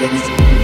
It's